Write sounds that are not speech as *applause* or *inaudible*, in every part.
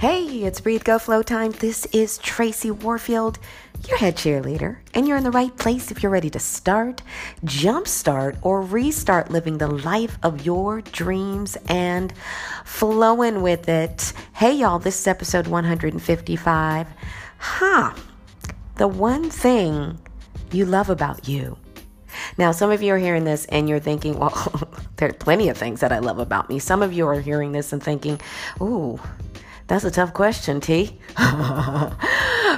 Hey, it's Breathe Go Flow time. This is Tracy Warfield, your head cheerleader, and you're in the right place if you're ready to start, jumpstart, or restart living the life of your dreams and flowing with it. Hey, y'all, this is episode 155. Huh, the one thing you love about you. Now, some of you are hearing this and you're thinking, well, *laughs* there are plenty of things that I love about me. Some of you are hearing this and thinking, ooh, that's a tough question, T. *laughs*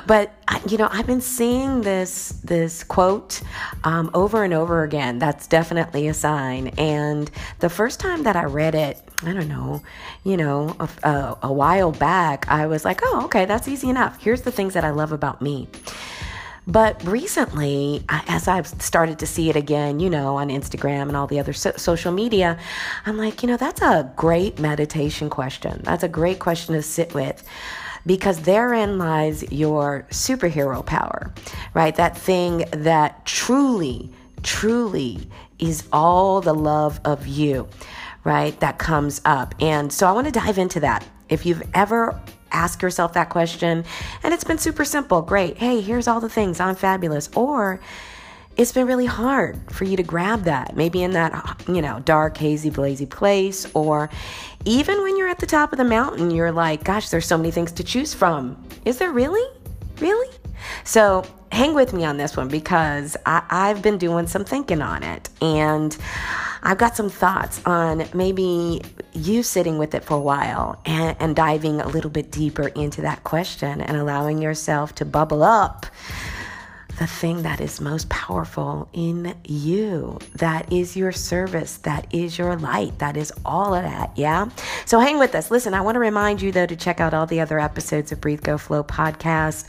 but you know, I've been seeing this this quote um, over and over again. That's definitely a sign. And the first time that I read it, I don't know, you know, a, a, a while back, I was like, oh, okay, that's easy enough. Here's the things that I love about me. But recently, as I've started to see it again, you know, on Instagram and all the other so- social media, I'm like, you know, that's a great meditation question. That's a great question to sit with because therein lies your superhero power, right? That thing that truly, truly is all the love of you, right? That comes up. And so I want to dive into that. If you've ever ask yourself that question. And it's been super simple. Great. Hey, here's all the things. I'm fabulous. Or it's been really hard for you to grab that, maybe in that, you know, dark, hazy, blazy place. Or even when you're at the top of the mountain, you're like, gosh, there's so many things to choose from. Is there really? Really? So hang with me on this one because I, I've been doing some thinking on it. And I've got some thoughts on maybe you sitting with it for a while and, and diving a little bit deeper into that question and allowing yourself to bubble up the thing that is most powerful in you. That is your service. That is your light. That is all of that. Yeah. So hang with us. Listen, I want to remind you, though, to check out all the other episodes of Breathe Go Flow podcast.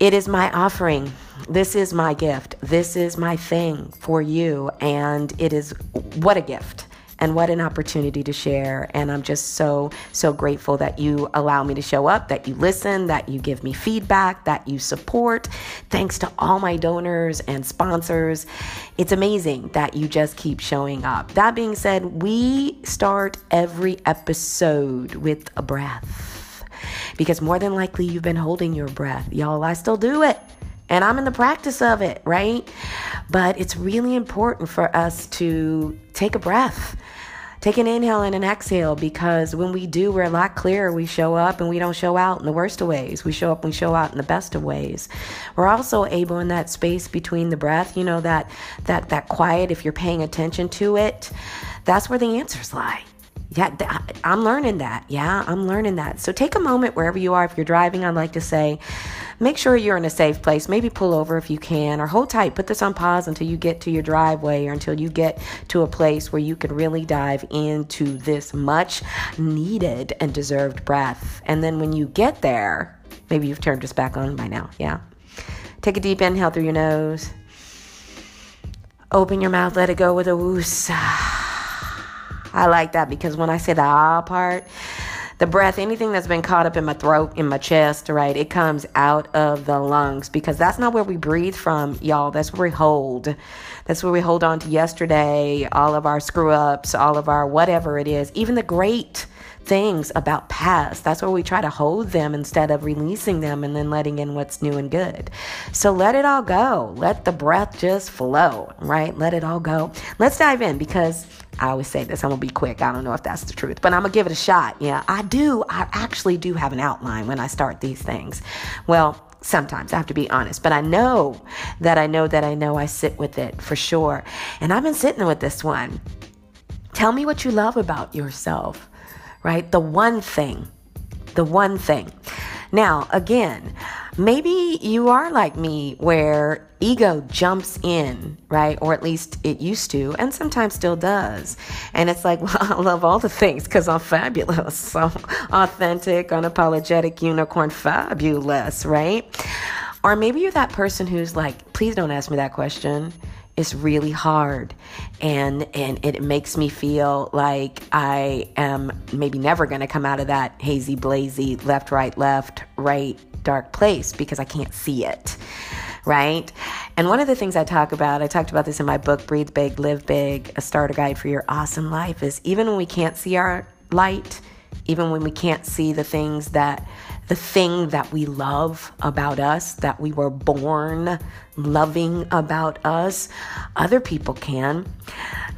It is my offering. This is my gift. This is my thing for you. And it is what a gift and what an opportunity to share. And I'm just so, so grateful that you allow me to show up, that you listen, that you give me feedback, that you support. Thanks to all my donors and sponsors. It's amazing that you just keep showing up. That being said, we start every episode with a breath because more than likely you've been holding your breath. Y'all, I still do it. And I'm in the practice of it, right? But it's really important for us to take a breath. Take an inhale and an exhale because when we do, we're a lot clearer. We show up and we don't show out in the worst of ways. We show up and we show out in the best of ways. We're also able in that space between the breath, you know, that that that quiet, if you're paying attention to it, that's where the answers lie. Yeah, I'm learning that. Yeah, I'm learning that. So take a moment wherever you are. If you're driving, I'd like to say, make sure you're in a safe place. Maybe pull over if you can, or hold tight. Put this on pause until you get to your driveway or until you get to a place where you can really dive into this much needed and deserved breath. And then when you get there, maybe you've turned this back on by now. Yeah. Take a deep inhale through your nose. Open your mouth, let it go with a woosah. I like that because when I say the ah part, the breath, anything that's been caught up in my throat, in my chest, right, it comes out of the lungs because that's not where we breathe from, y'all. That's where we hold. That's where we hold on to yesterday, all of our screw ups, all of our whatever it is, even the great things about past. That's where we try to hold them instead of releasing them and then letting in what's new and good. So let it all go. Let the breath just flow, right? Let it all go. Let's dive in because I always say this, I'm gonna be quick. I don't know if that's the truth, but I'm gonna give it a shot. Yeah, I do. I actually do have an outline when I start these things. Well, sometimes I have to be honest, but I know that I know that I know I sit with it for sure. And I've been sitting with this one. Tell me what you love about yourself, right? The one thing, the one thing. Now, again, maybe you are like me where ego jumps in, right? Or at least it used to, and sometimes still does. And it's like, *laughs* well, I love all the things because I'm fabulous. *laughs* So authentic, unapologetic, unicorn, fabulous, right? Or maybe you're that person who's like, please don't ask me that question it's really hard and and it makes me feel like I am maybe never going to come out of that hazy blazy left right left right dark place because I can't see it right? And one of the things I talk about, I talked about this in my book, Breathe Big, Live Big, a starter guide for your awesome life, is even when we can't see our light, even when we can't see the things that the thing that we love about us, that we were born loving about us, other people can,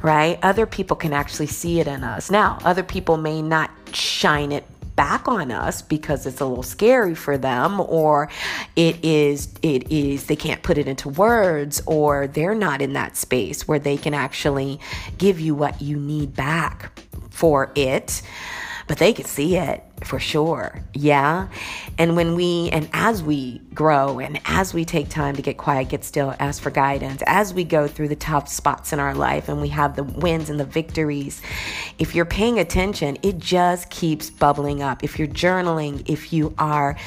right? Other people can actually see it in us. Now, other people may not shine it back on us because it's a little scary for them or it is it is they can't put it into words or they're not in that space where they can actually give you what you need back for it but they can see it for sure. Yeah. And when we, and as we grow and as we take time to get quiet, get still, ask for guidance, as we go through the tough spots in our life and we have the wins and the victories, if you're paying attention, it just keeps bubbling up. If you're journaling, if you are,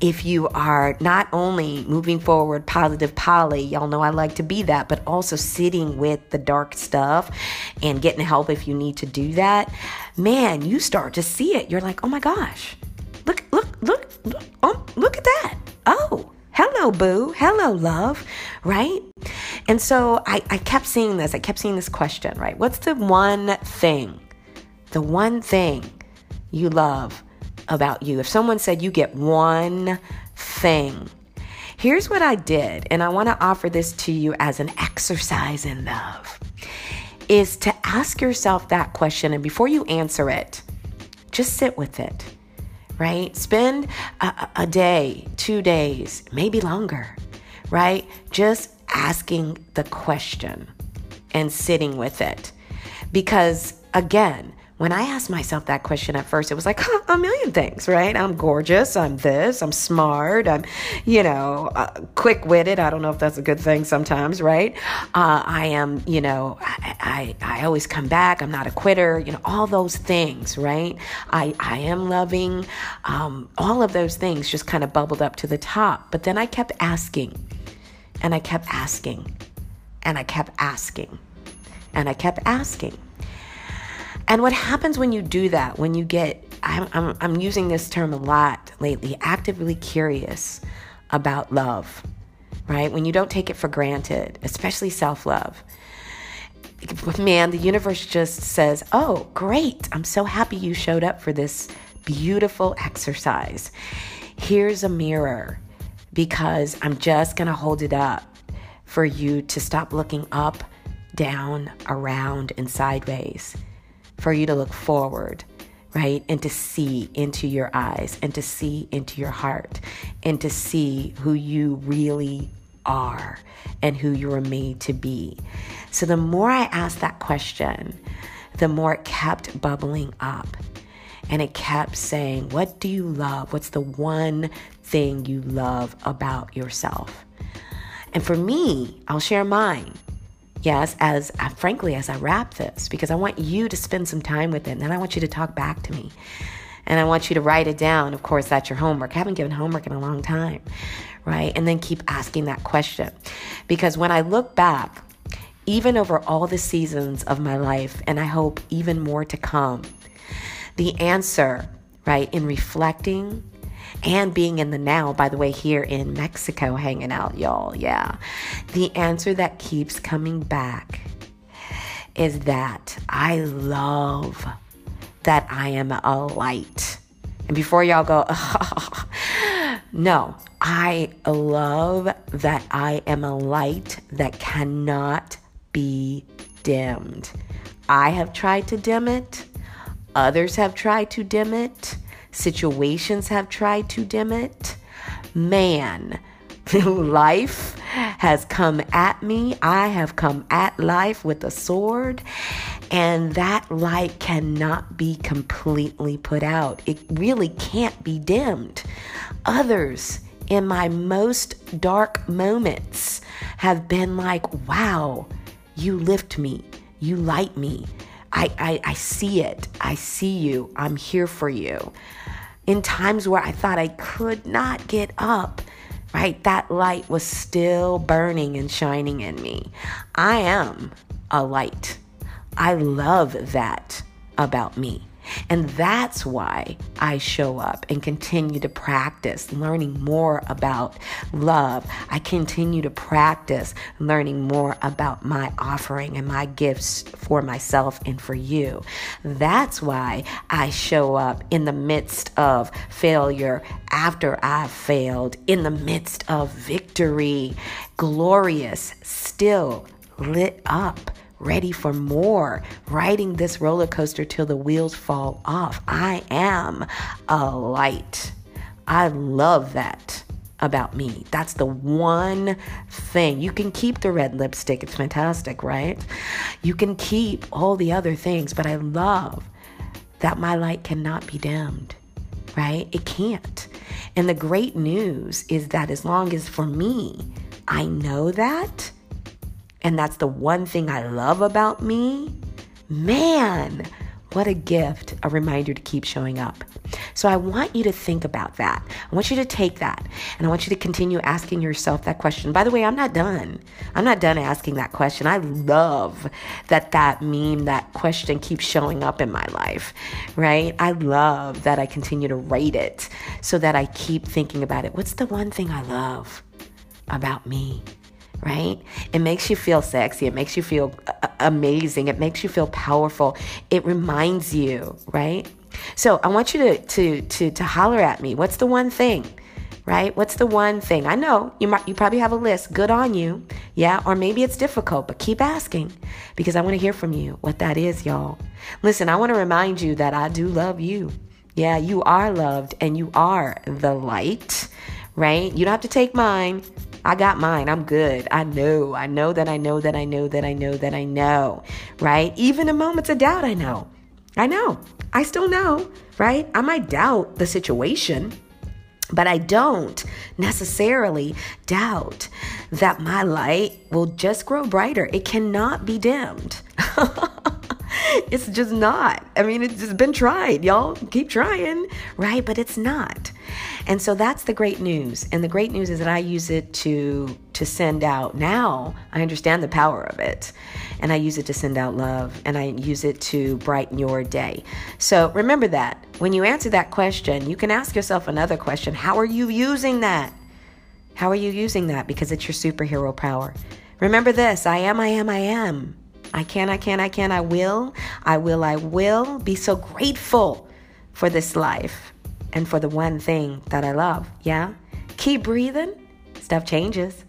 if you are not only moving forward, positive Polly, y'all know I like to be that, but also sitting with the dark stuff and getting help if you need to do that, man, you start to see it. You're like, oh my God gosh, look, look, look, look, um, look at that. Oh, hello, boo. Hello, love. Right? And so I, I kept seeing this. I kept seeing this question, right? What's the one thing, the one thing you love about you? If someone said you get one thing, here's what I did, and I want to offer this to you as an exercise in love is to ask yourself that question and before you answer it, just sit with it, right? Spend a, a day, two days, maybe longer, right? Just asking the question and sitting with it. Because again, when I asked myself that question at first, it was like huh, *laughs* a million things, right? I'm gorgeous. I'm this. I'm smart. I'm, you know, uh, quick witted. I don't know if that's a good thing sometimes, right? Uh, I am, you know, I, I, I always come back. I'm not a quitter. You know, all those things, right? I, I am loving. Um, all of those things just kind of bubbled up to the top. But then I kept asking, and I kept asking, and I kept asking, and I kept asking. And what happens when you do that, when you get, I'm, I'm, I'm using this term a lot lately, actively curious about love, right? When you don't take it for granted, especially self love. Man, the universe just says, Oh, great. I'm so happy you showed up for this beautiful exercise. Here's a mirror because I'm just going to hold it up for you to stop looking up, down, around, and sideways for you to look forward, right? And to see into your eyes and to see into your heart and to see who you really are and who you were made to be. So the more I asked that question, the more it kept bubbling up. And it kept saying, What do you love? What's the one thing you love about yourself? And for me, I'll share mine. Yes, as uh, frankly as I wrap this, because I want you to spend some time with it, and then I want you to talk back to me. And I want you to write it down. Of course, that's your homework. I haven't given homework in a long time, right? And then keep asking that question. Because when I look back, even over all the seasons of my life, and I hope even more to come, the answer, right, in reflecting and being in the now, by the way, here in Mexico hanging out, y'all. Yeah. The answer that keeps coming back is that I love that I am a light. And before y'all go, *laughs* no, I love that I am a light that cannot be dimmed. I have tried to dim it, others have tried to dim it. Situations have tried to dim it. Man, *laughs* life has come at me. I have come at life with a sword, and that light cannot be completely put out. It really can't be dimmed. Others in my most dark moments have been like, wow, you lift me, you light me. I, I, I see it. I see you. I'm here for you in times where I thought I could not get up, right? That light was still burning and shining in me. I am a light. I love that about me. And that's why I show up and continue to practice learning more about love. I continue to practice learning more about my offering and my gifts for myself and for you. That's why I show up in the midst of failure after I've failed, in the midst of victory, glorious, still lit up ready for more, riding this roller coaster till the wheels fall off. I am a light. I love that about me. That's the one thing. You can keep the red lipstick, it's fantastic, right? You can keep all the other things, but I love that my light cannot be dimmed, right? It can't. And the great news is that as long as for me, I know that and that's the one thing I love about me, man, what a gift, a reminder to keep showing up. So I want you to think about that. I want you to take that and I want you to continue asking yourself that question. By the way, I'm not done. I'm not done asking that question. I love that that meme, that question keeps showing up in my life, right? I love that I continue to rate it so that I keep thinking about it. What's the one thing I love about me? Right? It makes you feel sexy. It makes you feel uh, uh, amazing. It makes you feel powerful. It reminds you, right? So I want you to to to to holler at me. What's the one thing? Right? What's the one thing? I know you might you probably have a list. Good on you. Yeah, or maybe it's difficult, but keep asking because I want to hear from you what that is, y'all. Listen, I want to remind you that I do love you. Yeah, you are loved and you are the light, right? You don't have to take mine. I got mine. I'm good. I know. I know that I know that I know that I know that I know, right? Even in moments of doubt, I know. I know. I still know, right? I might doubt the situation, but I don't necessarily doubt that my light will just grow brighter. It cannot be dimmed. *laughs* it's just not. I mean, it's just been tried, y'all. Keep trying, right? But it's not. And so that's the great news. And the great news is that I use it to to send out. Now I understand the power of it. And I use it to send out love and I use it to brighten your day. So remember that. When you answer that question, you can ask yourself another question. How are you using that? How are you using that? Because it's your superhero power. Remember this I am, I am, I am. I can, I can, I can, I will, I will, I will. Be so grateful for this life and for the one thing that I love. Yeah? Keep breathing. Stuff changes.